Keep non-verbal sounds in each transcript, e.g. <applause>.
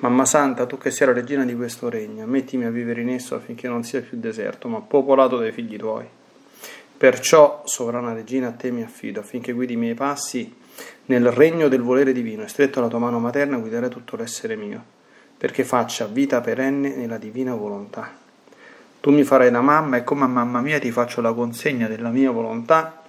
Mamma Santa, tu che sei la regina di questo regno, mettimi a vivere in esso affinché non sia più deserto, ma popolato dai figli tuoi. Perciò, sovrana regina, a te mi affido, affinché guidi i miei passi nel regno del volere divino, e stretto alla tua mano materna guiderai tutto l'essere mio, perché faccia vita perenne nella divina volontà. Tu mi farai da mamma e come a mamma mia ti faccio la consegna della mia volontà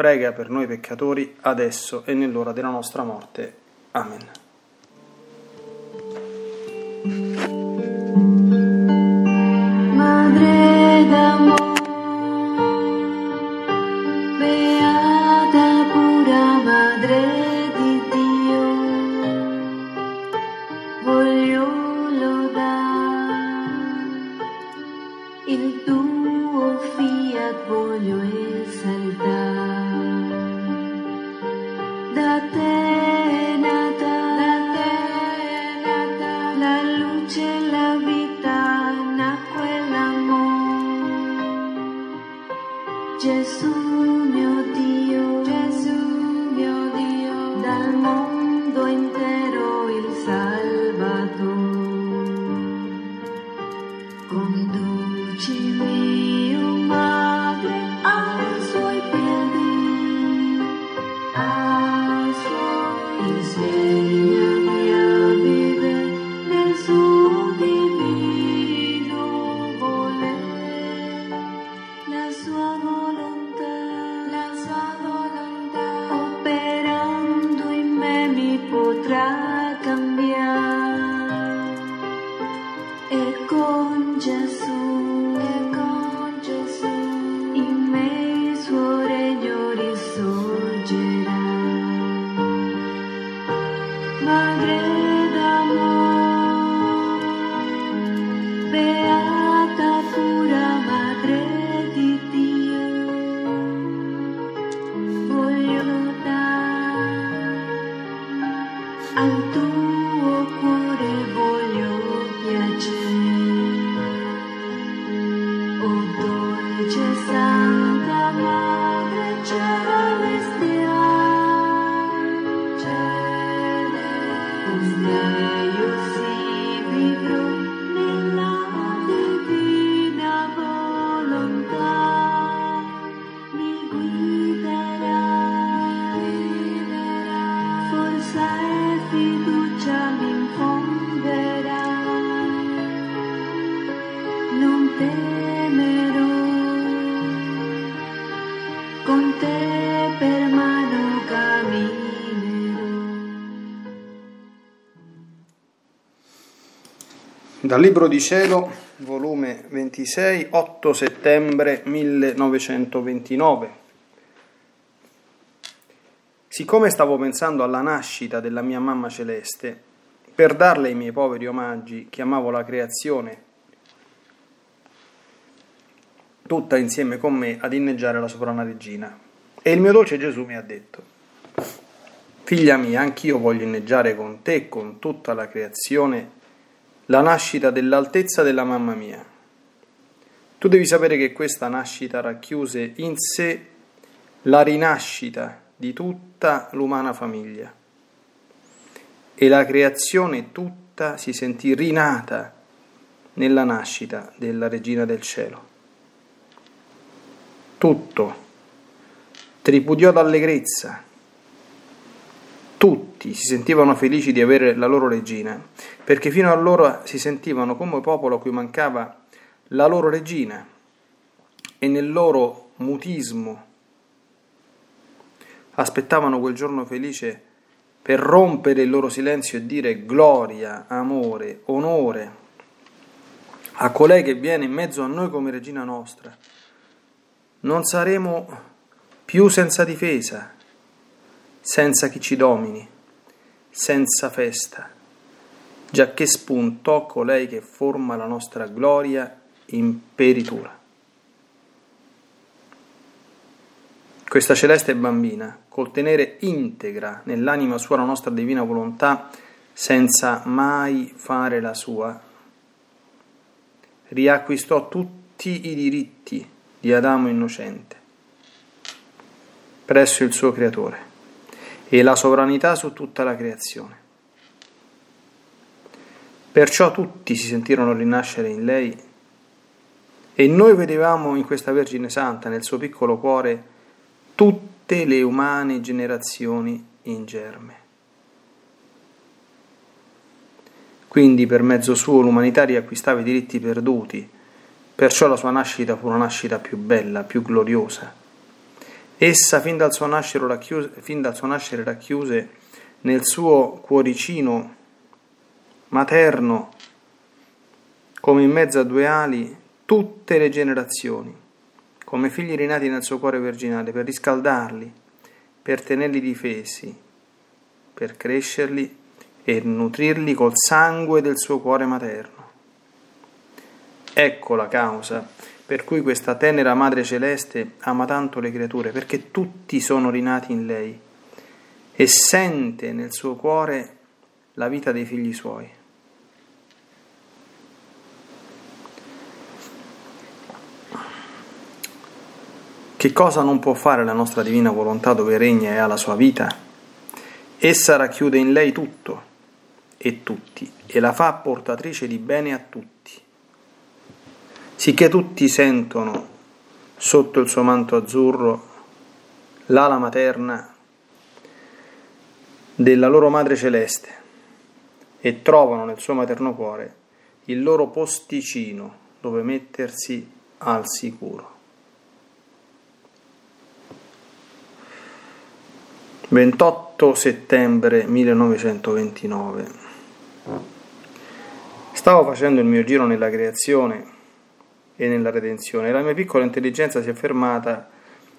prega per noi peccatori, adesso e nell'ora della nostra morte. Amen. Madre d'amore, mondo Libro di Cielo, volume 26, 8 settembre 1929. Siccome stavo pensando alla nascita della mia mamma celeste, per darle i miei poveri omaggi, chiamavo la creazione tutta insieme con me ad inneggiare la sovrana regina. E il mio dolce Gesù mi ha detto, figlia mia, anch'io voglio inneggiare con te con tutta la creazione la nascita dell'altezza della mamma mia. Tu devi sapere che questa nascita racchiuse in sé la rinascita di tutta l'umana famiglia e la creazione tutta si sentì rinata nella nascita della Regina del Cielo. Tutto tripudiò d'allegrezza. Tutti si sentivano felici di avere la loro regina, perché fino allora si sentivano come popolo a cui mancava la loro regina e nel loro mutismo aspettavano quel giorno felice per rompere il loro silenzio e dire gloria, amore, onore a colei che viene in mezzo a noi come regina nostra. Non saremo più senza difesa, senza chi ci domini, senza festa, giacché spuntò colei che forma la nostra gloria in peritura. Questa celeste bambina, col tenere integra nell'anima sua la nostra divina volontà, senza mai fare la sua, riacquistò tutti i diritti di Adamo innocente presso il suo creatore e la sovranità su tutta la creazione. Perciò tutti si sentirono rinascere in lei e noi vedevamo in questa Vergine Santa, nel suo piccolo cuore, tutte le umane generazioni in germe. Quindi per mezzo suo l'umanità riacquistava i diritti perduti, perciò la sua nascita fu una nascita più bella, più gloriosa Essa fin dal suo nascere racchiuse, dal suo nascere racchiuse nel suo cuoricino materno, come in mezzo a due ali, tutte le generazioni, come figli rinati nel suo cuore virginale, per riscaldarli, per tenerli difesi, per crescerli e nutrirli col sangue del suo cuore materno. Ecco la causa per cui questa tenera Madre Celeste ama tanto le creature, perché tutti sono rinati in lei e sente nel suo cuore la vita dei figli suoi. Che cosa non può fare la nostra divina volontà dove regna e ha la sua vita? Essa racchiude in lei tutto e tutti e la fa portatrice di bene a tutti sicché tutti sentono sotto il suo manto azzurro l'ala materna della loro madre celeste e trovano nel suo materno cuore il loro posticino dove mettersi al sicuro. 28 settembre 1929. Stavo facendo il mio giro nella creazione e nella redenzione. La mia piccola intelligenza si è fermata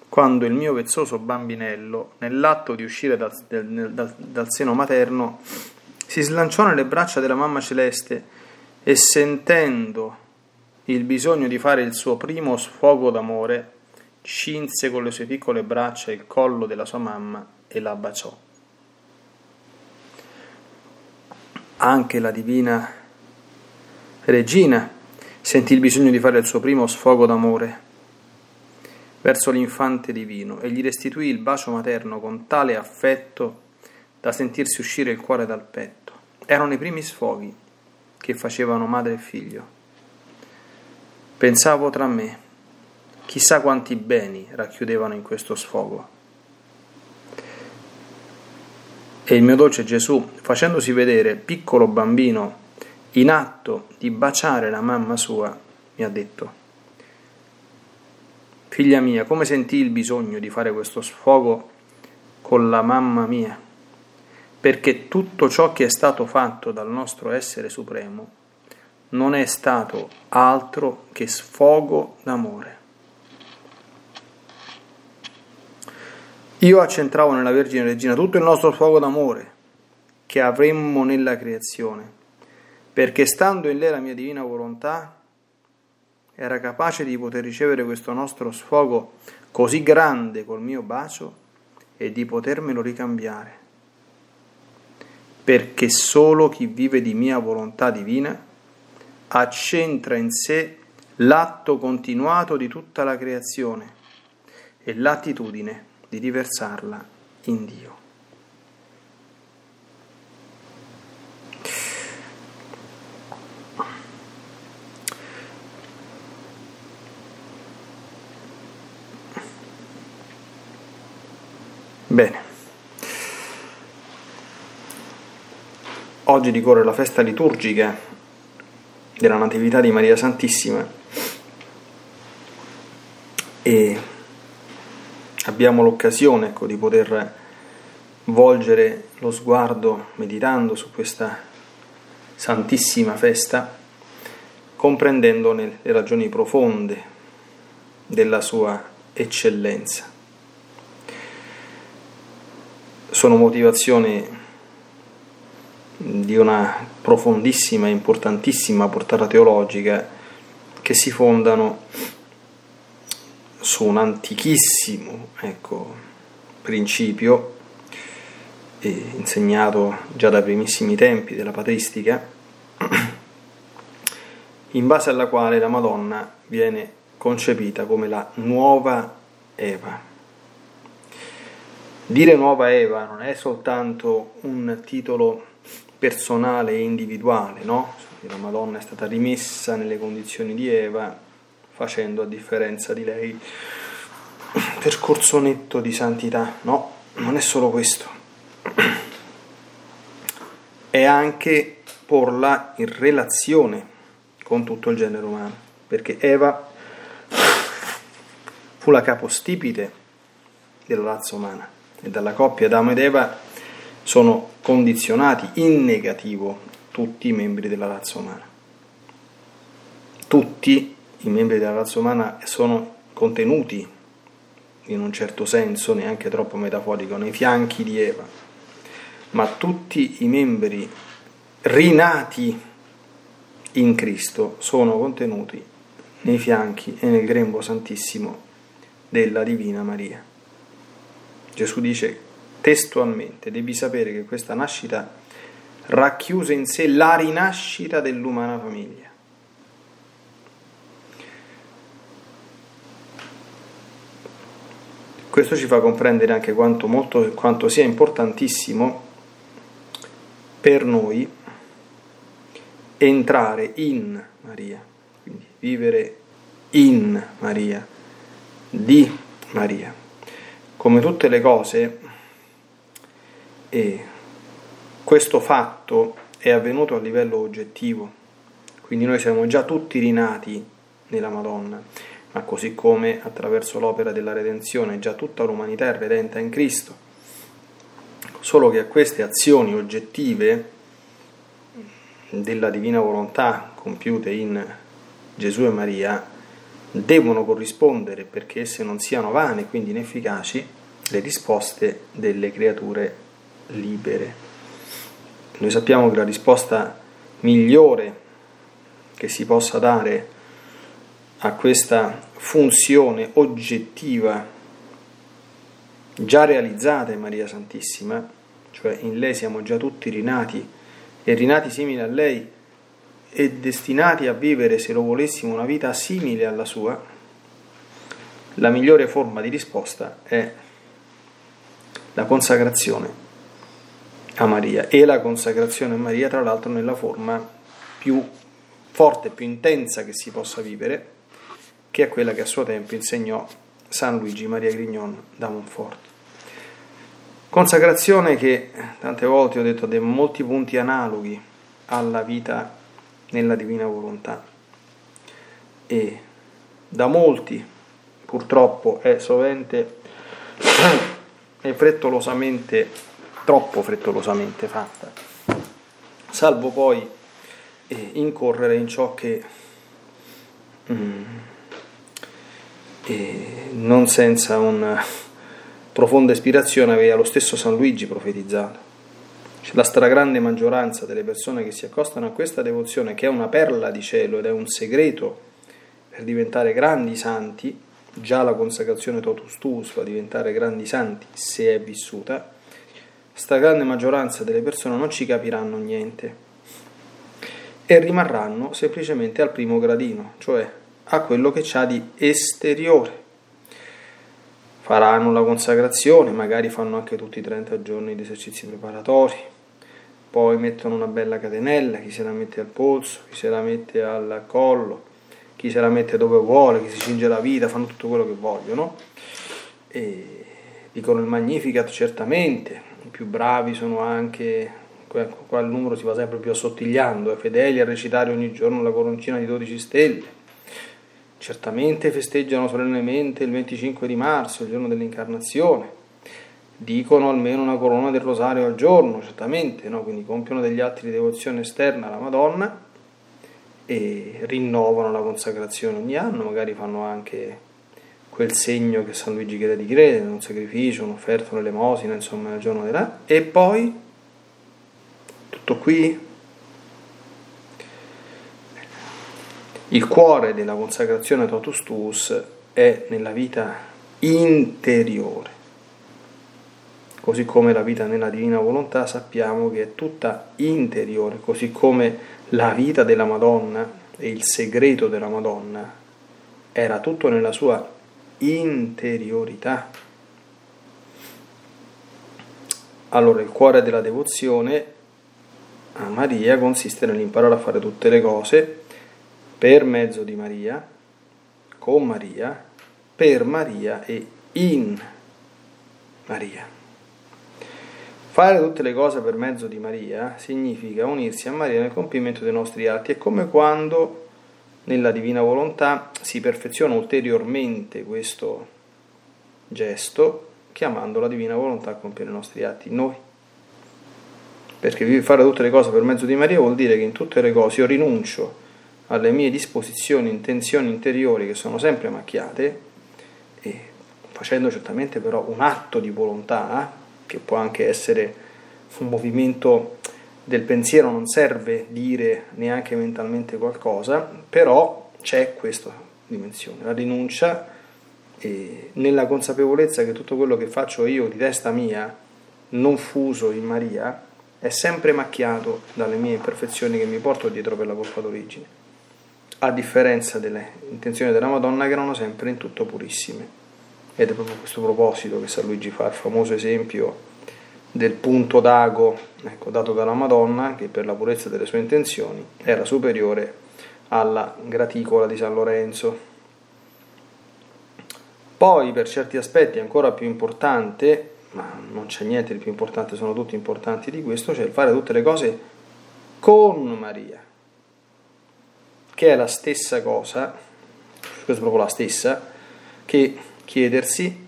quando il mio vezzoso bambinello, nell'atto di uscire dal, dal, dal seno materno, si slanciò nelle braccia della mamma celeste e sentendo il bisogno di fare il suo primo sfogo d'amore, cinse con le sue piccole braccia il collo della sua mamma e la baciò. Anche la divina regina sentì il bisogno di fare il suo primo sfogo d'amore verso l'infante divino e gli restituì il bacio materno con tale affetto da sentirsi uscire il cuore dal petto. Erano i primi sfoghi che facevano madre e figlio. Pensavo tra me, chissà quanti beni racchiudevano in questo sfogo. E il mio dolce Gesù, facendosi vedere piccolo bambino in atto di baciare la mamma sua, mi ha detto, figlia mia, come sentii il bisogno di fare questo sfogo con la mamma mia? Perché tutto ciò che è stato fatto dal nostro essere supremo non è stato altro che sfogo d'amore. Io accentravo nella Vergine Regina tutto il nostro sfogo d'amore che avremmo nella creazione perché stando in lei la mia divina volontà, era capace di poter ricevere questo nostro sfogo così grande col mio bacio e di potermelo ricambiare. Perché solo chi vive di mia volontà divina accentra in sé l'atto continuato di tutta la creazione e l'attitudine di riversarla in Dio. Bene. Oggi ricorre la festa liturgica della Natività di Maria Santissima e abbiamo l'occasione ecco, di poter volgere lo sguardo meditando su questa santissima festa, comprendendone le ragioni profonde della sua eccellenza. Sono motivazioni di una profondissima e importantissima portata teologica che si fondano su un antichissimo ecco, principio eh, insegnato già dai primissimi tempi della patristica, <clears throat> in base alla quale la Madonna viene concepita come la nuova Eva. Dire nuova Eva non è soltanto un titolo personale e individuale, no? La Madonna è stata rimessa nelle condizioni di Eva, facendo a differenza di lei percorso netto di santità. No, non è solo questo. È anche porla in relazione con tutto il genere umano, perché Eva fu la capostipite della razza umana e dalla coppia Adamo ed Eva sono condizionati in negativo tutti i membri della razza umana. Tutti i membri della razza umana sono contenuti in un certo senso, neanche troppo metaforico, nei fianchi di Eva, ma tutti i membri rinati in Cristo sono contenuti nei fianchi e nel grembo santissimo della Divina Maria. Gesù dice testualmente, devi sapere che questa nascita racchiuse in sé la rinascita dell'umana famiglia. Questo ci fa comprendere anche quanto, molto, quanto sia importantissimo per noi entrare in Maria, quindi vivere in Maria, di Maria. Come tutte le cose, e questo fatto è avvenuto a livello oggettivo, quindi noi siamo già tutti rinati nella Madonna, ma così come attraverso l'opera della redenzione già tutta l'umanità è redenta in Cristo, solo che a queste azioni oggettive della divina volontà compiute in Gesù e Maria devono corrispondere perché esse non siano vane, quindi inefficaci, le risposte delle creature libere. Noi sappiamo che la risposta migliore che si possa dare a questa funzione oggettiva già realizzata in Maria Santissima, cioè in lei siamo già tutti rinati e rinati simili a lei e destinati a vivere, se lo volessimo, una vita simile alla sua, la migliore forma di risposta è la consacrazione a Maria. E la consacrazione a Maria tra l'altro nella forma più forte, più intensa che si possa vivere, che è quella che a suo tempo insegnò San Luigi Maria Grignon da Montfort. Consacrazione che tante volte ho detto ha molti punti analoghi alla vita nella divina volontà e da molti purtroppo è sovente e frettolosamente troppo frettolosamente fatta, salvo poi eh, incorrere in ciò che mm, eh, non senza una profonda ispirazione aveva lo stesso San Luigi profetizzato. La stragrande maggioranza delle persone che si accostano a questa devozione, che è una perla di cielo ed è un segreto per diventare grandi santi, già la consacrazione totus tuus fa diventare grandi santi se è vissuta, sta grande maggioranza delle persone non ci capiranno niente e rimarranno semplicemente al primo gradino, cioè a quello che c'ha di esteriore. Faranno la consacrazione, magari fanno anche tutti i 30 giorni di esercizi preparatori, poi mettono una bella catenella, chi se la mette al polso, chi se la mette al collo, chi se la mette dove vuole, chi si cinge la vita, fanno tutto quello che vogliono. E dicono il Magnificat certamente, i più bravi sono anche, qua il numero si va sempre più assottigliando, è fedeli a recitare ogni giorno la coroncina di 12 stelle, certamente festeggiano solennemente il 25 di marzo, il giorno dell'incarnazione, dicono almeno una corona del rosario al giorno, certamente, no? quindi compiono degli atti di devozione esterna alla Madonna e rinnovano la consacrazione ogni anno, magari fanno anche quel segno che San Luigi chiede di credere, un sacrificio, un'offerta, un'elemosina, insomma, nel giorno della... E poi, tutto qui, il cuore della consacrazione totus tuus è nella vita interiore. Così come la vita nella divina volontà sappiamo che è tutta interiore, così come la vita della Madonna e il segreto della Madonna era tutto nella sua interiorità. Allora il cuore della devozione a Maria consiste nell'imparare a fare tutte le cose per mezzo di Maria, con Maria, per Maria e in Maria. Fare tutte le cose per mezzo di Maria significa unirsi a Maria nel compimento dei nostri atti. È come quando nella divina volontà si perfeziona ulteriormente questo gesto chiamando la divina volontà a compiere i nostri atti noi. Perché fare tutte le cose per mezzo di Maria vuol dire che in tutte le cose io rinuncio alle mie disposizioni, intenzioni interiori che sono sempre macchiate e facendo certamente però un atto di volontà che può anche essere un movimento del pensiero non serve dire neanche mentalmente qualcosa, però c'è questa dimensione, la rinuncia nella consapevolezza che tutto quello che faccio io di testa mia, non fuso in Maria, è sempre macchiato dalle mie imperfezioni che mi porto dietro per la colpa d'origine, a differenza delle intenzioni della Madonna che erano sempre in tutto purissime. Ed è proprio a questo proposito che San Luigi fa il famoso esempio del punto d'ago ecco, dato dalla Madonna, che per la purezza delle sue intenzioni era superiore alla graticola di San Lorenzo. Poi, per certi aspetti ancora più importante, ma non c'è niente di più importante, sono tutti importanti di questo, c'è il fare tutte le cose con Maria, che è la stessa cosa, questa è proprio la stessa, che chiedersi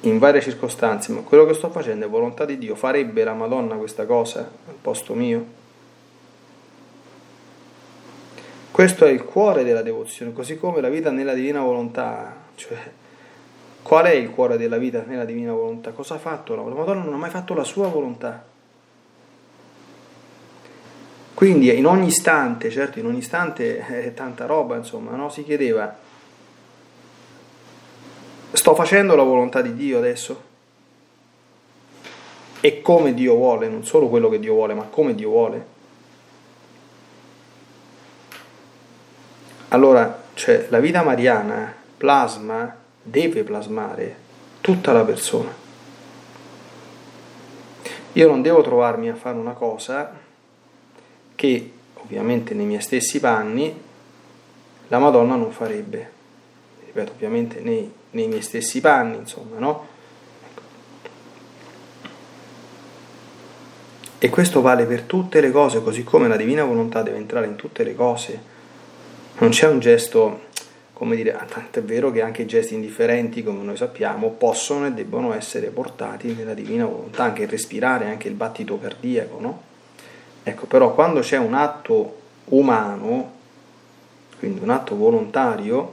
in varie circostanze, ma quello che sto facendo è volontà di Dio, farebbe la Madonna questa cosa al posto mio? Questo è il cuore della devozione, così come la vita nella divina volontà, cioè qual è il cuore della vita nella divina volontà? Cosa ha fatto la Madonna? Non ha mai fatto la sua volontà. Quindi in ogni istante, certo in ogni istante è tanta roba, insomma, no? si chiedeva Sto facendo la volontà di Dio adesso? E come Dio vuole, non solo quello che Dio vuole, ma come Dio vuole. Allora, cioè, la vita mariana plasma, deve plasmare tutta la persona. Io non devo trovarmi a fare una cosa che, ovviamente nei miei stessi panni, la Madonna non farebbe. Ripeto, ovviamente nei nei miei stessi panni, insomma, no? E questo vale per tutte le cose, così come la divina volontà deve entrare in tutte le cose. Non c'è un gesto, come dire, <laughs> tanto è vero che anche i gesti indifferenti, come noi sappiamo, possono e debbono essere portati nella divina volontà, anche il respirare, anche il battito cardiaco, no? Ecco, però quando c'è un atto umano, quindi un atto volontario,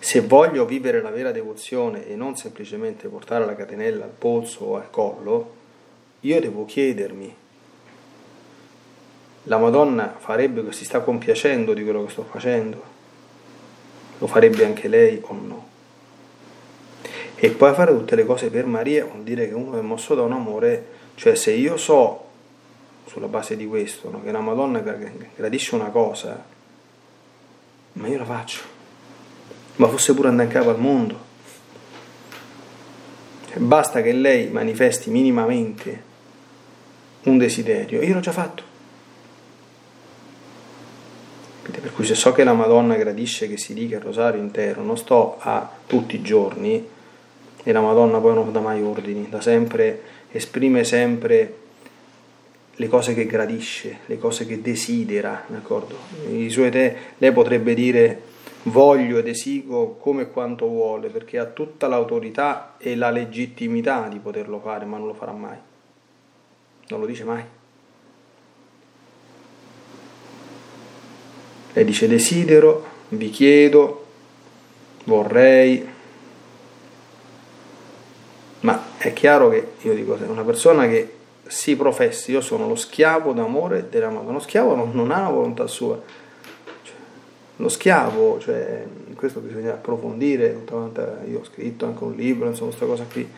se voglio vivere la vera devozione e non semplicemente portare la catenella al polso o al collo, io devo chiedermi, la Madonna farebbe che si sta compiacendo di quello che sto facendo? Lo farebbe anche lei o no? E poi fare tutte le cose per Maria vuol dire che uno è mosso da un amore, cioè se io so, sulla base di questo, no, che la Madonna gradisce una cosa, ma io la faccio ma fosse pure andare in capo al mondo. Basta che lei manifesti minimamente un desiderio, io l'ho già fatto. Per cui se so che la Madonna gradisce che si dica il rosario intero, non sto a tutti i giorni, e la Madonna poi non dà mai ordini, da sempre, esprime sempre le cose che gradisce, le cose che desidera, d'accordo? Te, lei potrebbe dire voglio ed esigo come e quanto vuole, perché ha tutta l'autorità e la legittimità di poterlo fare, ma non lo farà mai. Non lo dice mai. Lei dice desidero, vi chiedo, vorrei, ma è chiaro che io dico, una persona che si professi, io sono lo schiavo d'amore della Madonna, lo schiavo non, non ha una volontà sua, cioè, lo schiavo, cioè, questo bisogna approfondire, io ho scritto anche un libro, insomma, questa cosa qui,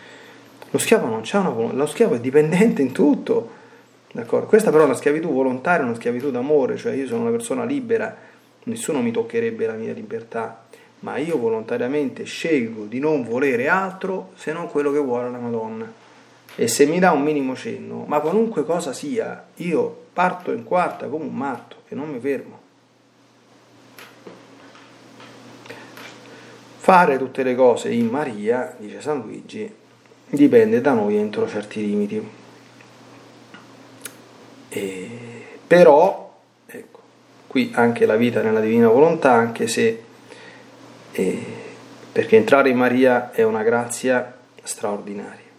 lo schiavo non c'è una volontà, lo schiavo è dipendente in tutto, d'accordo? Questa però è una schiavitù volontaria, una schiavitù d'amore, cioè io sono una persona libera, nessuno mi toccherebbe la mia libertà, ma io volontariamente scelgo di non volere altro se non quello che vuole la Madonna. E se mi dà un minimo cenno, ma qualunque cosa sia, io parto in quarta come un matto e non mi fermo. Fare tutte le cose in Maria, dice San Luigi, dipende da noi entro certi limiti. E, però, ecco, qui anche la vita nella divina volontà, anche se e perché entrare in Maria è una grazia straordinaria,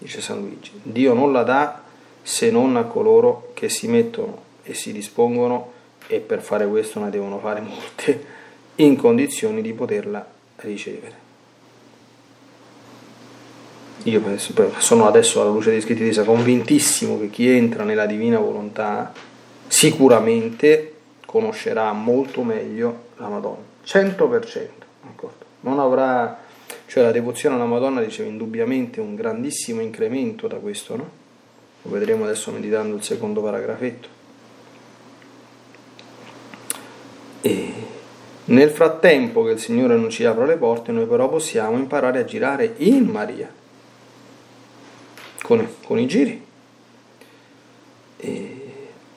dice San Luigi. Dio non la dà se non a coloro che si mettono e si dispongono, e per fare questo ne devono fare molte, <laughs> in condizioni di poterla ricevere. Io sono adesso alla luce dei scritti di Sa convintissimo che chi entra nella divina volontà sicuramente conoscerà molto meglio la Madonna, 100%. Non avrà, cioè la devozione alla Madonna riceve indubbiamente un grandissimo incremento da questo, no? Lo vedremo adesso meditando il secondo paragrafetto. E nel frattempo che il Signore non ci apre le porte, noi però possiamo imparare a girare in Maria, con, con i giri. E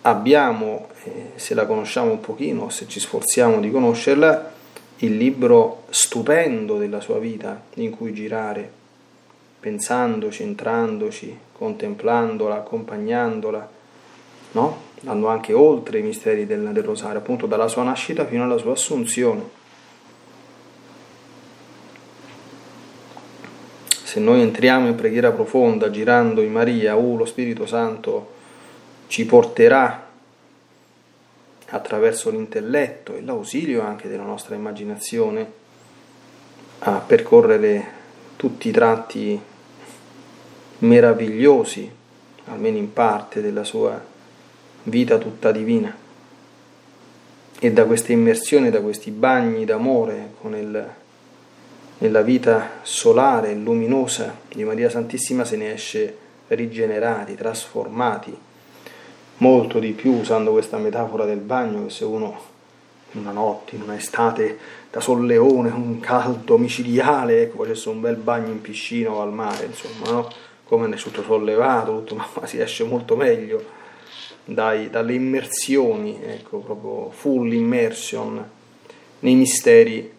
abbiamo, eh, se la conosciamo un pochino, se ci sforziamo di conoscerla, il libro stupendo della sua vita in cui girare, pensandoci, entrandoci, contemplandola, accompagnandola, no? andando anche oltre i misteri del, del rosario, appunto dalla sua nascita fino alla sua assunzione. Se noi entriamo in preghiera profonda girando in Maria, uh, lo Spirito Santo ci porterà attraverso l'intelletto e l'ausilio anche della nostra immaginazione a percorrere tutti i tratti meravigliosi, almeno in parte, della sua vita tutta divina. E da questa immersione, da questi bagni d'amore con il, nella vita solare e luminosa di Maria Santissima se ne esce rigenerati, trasformati, molto di più usando questa metafora del bagno che se uno in una notte, in un'estate da solleone, un caldo micidiale, ecco, facesse un bel bagno in piscina o al mare, insomma, no? come è tutto sollevato, tutto, <laughs> ma si esce molto meglio dai, dalle immersioni, ecco, proprio full immersion nei misteri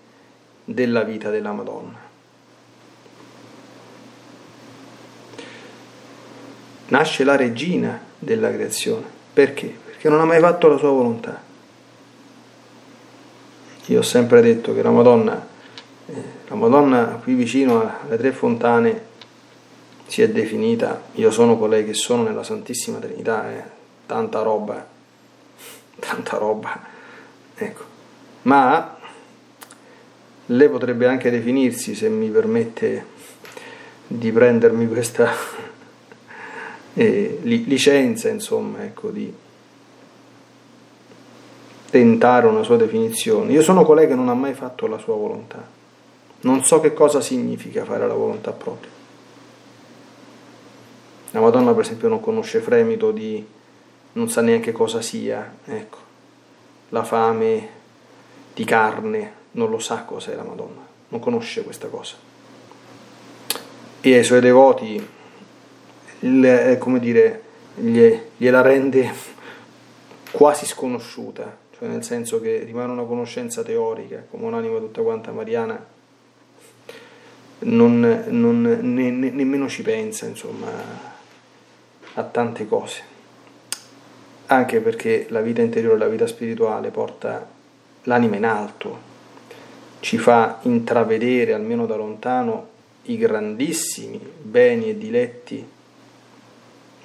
della vita della Madonna. Nasce la regina della creazione. Perché? Perché non ha mai fatto la sua volontà. Io ho sempre detto che la Madonna, eh, la Madonna qui vicino alle tre fontane si è definita, io sono colei che sono nella Santissima Trinità, eh, tanta roba, <laughs> tanta roba, ecco. Ma lei potrebbe anche definirsi, se mi permette di prendermi questa eh, licenza, insomma, ecco, di tentare una sua definizione. Io sono colei che non ha mai fatto la sua volontà. Non so che cosa significa fare la volontà propria. La Madonna, per esempio, non conosce fremito di... non sa neanche cosa sia, ecco. La fame di carne, non lo sa cos'è la Madonna, non conosce questa cosa. E ai suoi devoti le, eh, come dire, gliela rende quasi sconosciuta, cioè nel senso che rimane una conoscenza teorica, come un'anima tutta quanta mariana, non, non ne, ne, nemmeno ci pensa, insomma, a tante cose. anche perché la vita interiore, la vita spirituale porta l'anima in alto, ci fa intravedere almeno da lontano i grandissimi beni e diletti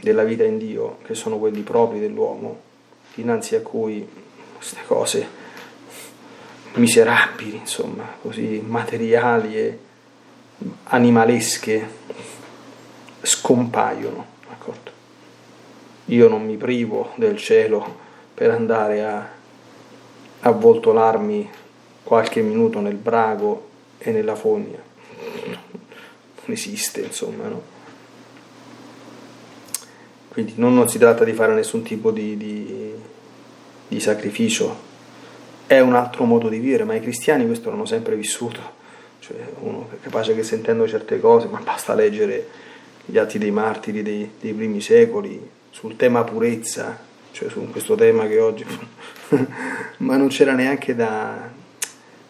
della vita in Dio, che sono quelli propri dell'uomo, dinanzi a cui queste cose miserabili, insomma, così materiali e animalesche scompaiono. D'accordo? Io non mi privo del cielo per andare a avvoltolarmi qualche minuto nel brago e nella fogna. Non esiste, insomma, no? Quindi non, non, si tratta di fare nessun tipo di, di, di sacrificio, è un altro modo di vivere, ma i cristiani questo l'hanno sempre vissuto. Cioè uno è capace che sentendo certe cose, ma basta leggere gli atti dei martiri dei, dei primi secoli sul tema purezza, cioè su questo tema che oggi, <laughs> ma non c'era neanche da,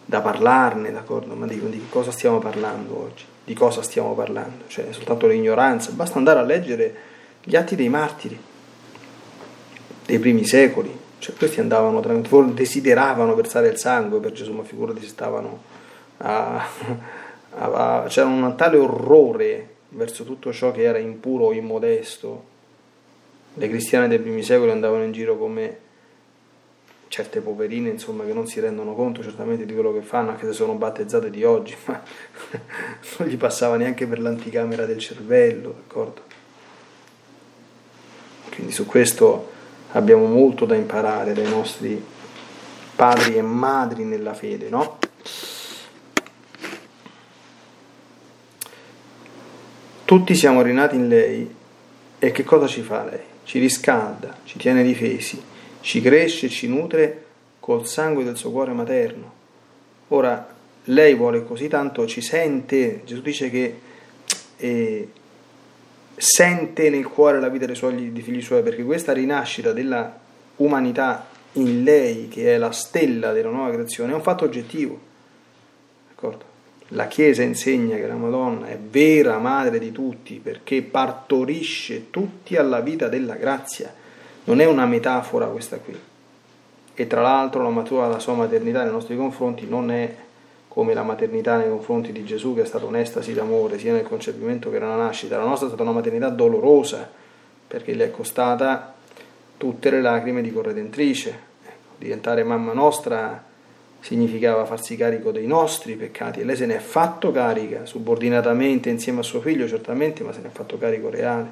da parlarne, d'accordo? Ma di, di, cosa stiamo parlando oggi? Di cosa stiamo parlando? Cioè soltanto l'ignoranza, basta andare a leggere gli atti dei martiri dei primi secoli, cioè questi andavano, desideravano versare il sangue per Gesù, ma figurati se stavano a, <laughs> a, a, c'era un tale orrore verso tutto ciò che era impuro o immodesto. Le cristiane dei primi secoli andavano in giro come certe poverine, insomma, che non si rendono conto certamente di quello che fanno, anche se sono battezzate di oggi, <laughs> ma non gli passava neanche per l'anticamera del cervello, d'accordo? Quindi su questo abbiamo molto da imparare dai nostri padri e madri nella fede, no? Tutti siamo rinati in lei e che cosa ci fa lei? Ci riscalda, ci tiene difesi, ci cresce, ci nutre col sangue del suo cuore materno. Ora, lei vuole così tanto, ci sente, Gesù dice che eh, sente nel cuore la vita dei, suoi, dei figli suoi, perché questa rinascita della umanità in lei, che è la stella della nuova creazione, è un fatto oggettivo. D'accordo? La Chiesa insegna che la Madonna è vera madre di tutti perché partorisce tutti alla vita della grazia. Non è una metafora questa qui. E tra l'altro la, matura, la sua maternità nei nostri confronti non è come la maternità nei confronti di Gesù che è stata un'estasi d'amore sia nel concepimento che nella nascita. La nostra è stata una maternità dolorosa perché gli è costata tutte le lacrime di corredentrice. Ecco, diventare mamma nostra significava farsi carico dei nostri peccati e lei se ne è fatto carica subordinatamente insieme a suo figlio certamente ma se ne è fatto carico reale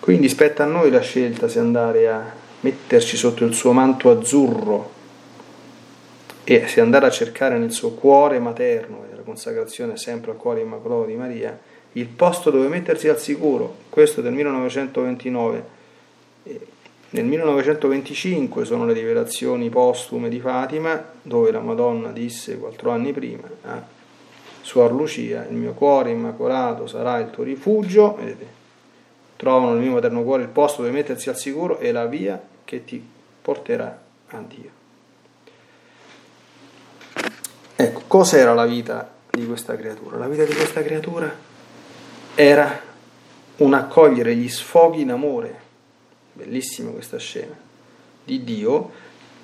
quindi spetta a noi la scelta se andare a metterci sotto il suo manto azzurro e se andare a cercare nel suo cuore materno e la consacrazione sempre al cuore immacolato di Maria il posto dove mettersi al sicuro. Questo del 1929 nel 1925 sono le rivelazioni postume di Fatima, dove la Madonna disse quattro anni prima a Suor Lucia, il mio cuore immacolato sarà il tuo rifugio, vedete, trovano nel mio materno cuore il posto dove mettersi al sicuro e la via che ti porterà a Dio. Ecco, cos'era la vita di questa creatura? La vita di questa creatura era un accogliere gli sfoghi in amore bellissima questa scena, di Dio,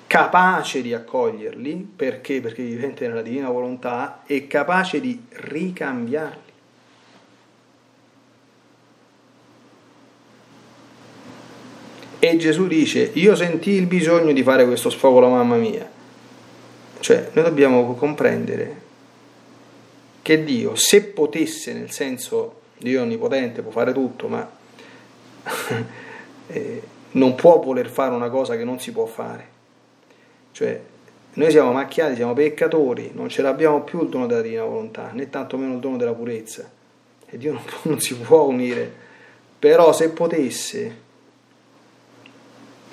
capace di accoglierli, perché? Perché vivente nella divina volontà, e capace di ricambiarli. E Gesù dice, io sentii il bisogno di fare questo sfogo alla mamma mia. Cioè, noi dobbiamo comprendere che Dio, se potesse, nel senso Dio è onnipotente, può fare tutto, ma <laughs> eh, non può voler fare una cosa che non si può fare. Cioè, noi siamo macchiati, siamo peccatori, non ce l'abbiamo più il dono della divina volontà, né tantomeno il dono della purezza. E Dio non, <laughs> non si può unire. Però se potesse,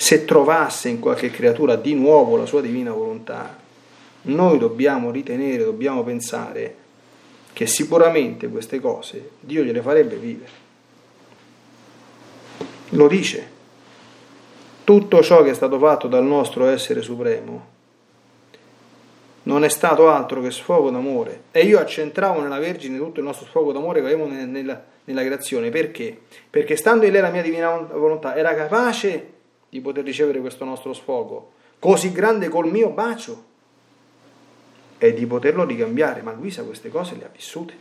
se trovasse in qualche creatura di nuovo la sua divina volontà, noi dobbiamo ritenere, dobbiamo pensare che sicuramente queste cose Dio gliele farebbe vivere. Lo dice. Tutto ciò che è stato fatto dal nostro essere supremo non è stato altro che sfogo d'amore. E io accentravo nella Vergine tutto il nostro sfogo d'amore che avevo nella, nella creazione. Perché? Perché stando in lei la mia divina volontà era capace di poter ricevere questo nostro sfogo, così grande col mio bacio, e di poterlo ricambiare. Ma Luisa queste cose le ha vissute,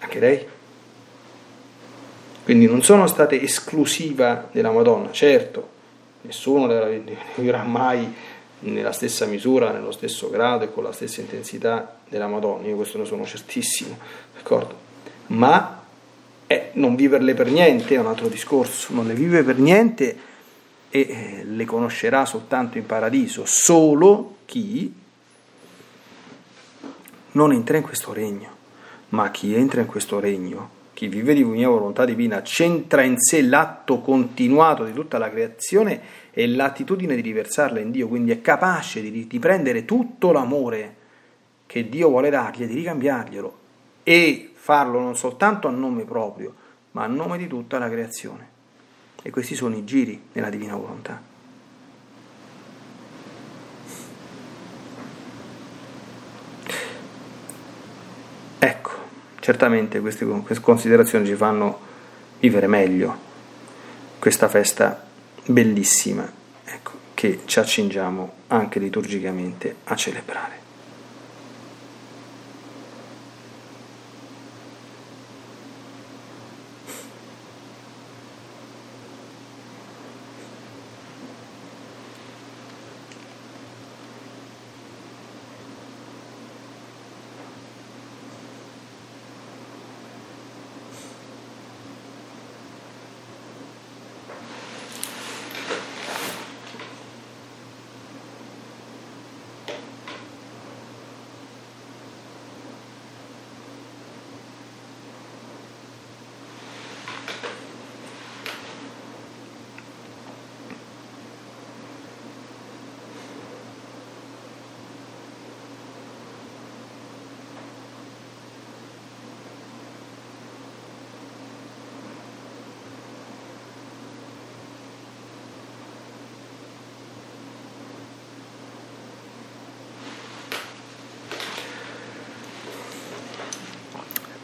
anche lei. Quindi non sono state esclusiva della Madonna, certo, nessuno le vivrà mai nella stessa misura, nello stesso grado e con la stessa intensità della Madonna, io questo ne sono certissimo, d'accordo? Ma eh, non viverle per niente è un altro discorso, non le vive per niente e eh, le conoscerà soltanto in paradiso, solo chi non entra in questo regno, ma chi entra in questo regno chi vive di mia volontà divina centra in sé l'atto continuato di tutta la creazione e l'attitudine di riversarla in Dio, quindi è capace di, di prendere tutto l'amore che Dio vuole dargli e di ricambiarglielo e farlo non soltanto a nome proprio, ma a nome di tutta la creazione. E questi sono i giri nella divina volontà. Ecco, certamente queste considerazioni ci fanno vivere meglio questa festa bellissima ecco, che ci accingiamo anche liturgicamente a celebrare.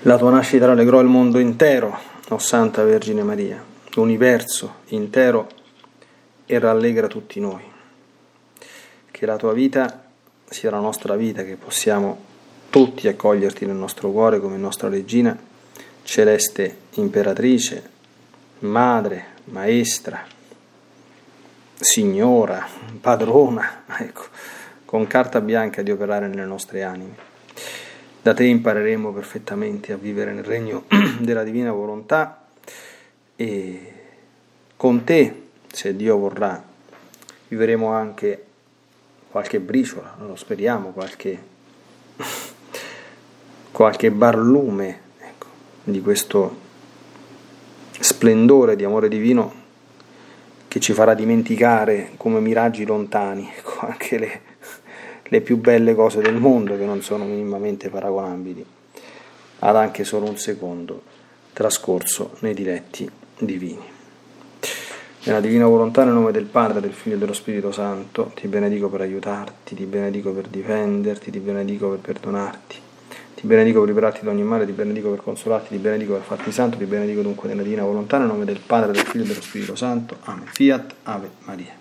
La tua nascita rallegrò il mondo intero, o Santa Vergine Maria, l'universo intero e rallegra tutti noi. Che la tua vita sia la nostra vita, che possiamo tutti accoglierti nel nostro cuore come nostra regina, celeste imperatrice, madre, maestra, signora, padrona, ecco, con carta bianca di operare nelle nostre anime. Da te impareremo perfettamente a vivere nel regno <clears throat> della divina volontà e con te, se Dio vorrà, vivremo anche qualche briciola, lo speriamo, qualche, <laughs> qualche barlume ecco, di questo splendore di amore divino che ci farà dimenticare come miraggi lontani <laughs> ecco, anche le, le più belle cose del mondo che non sono minimamente paragonabili ad anche solo un secondo trascorso nei diletti divini. Nella divina volontà, nel nome del Padre, del Figlio e dello Spirito Santo, ti benedico per aiutarti, ti benedico per difenderti, ti benedico per perdonarti, ti benedico per liberarti da ogni male, ti benedico per consolarti, ti benedico per farti santo, ti benedico dunque nella divina volontà, nel nome del Padre, del Figlio e dello Spirito Santo. Amen. Fiat Ave Maria.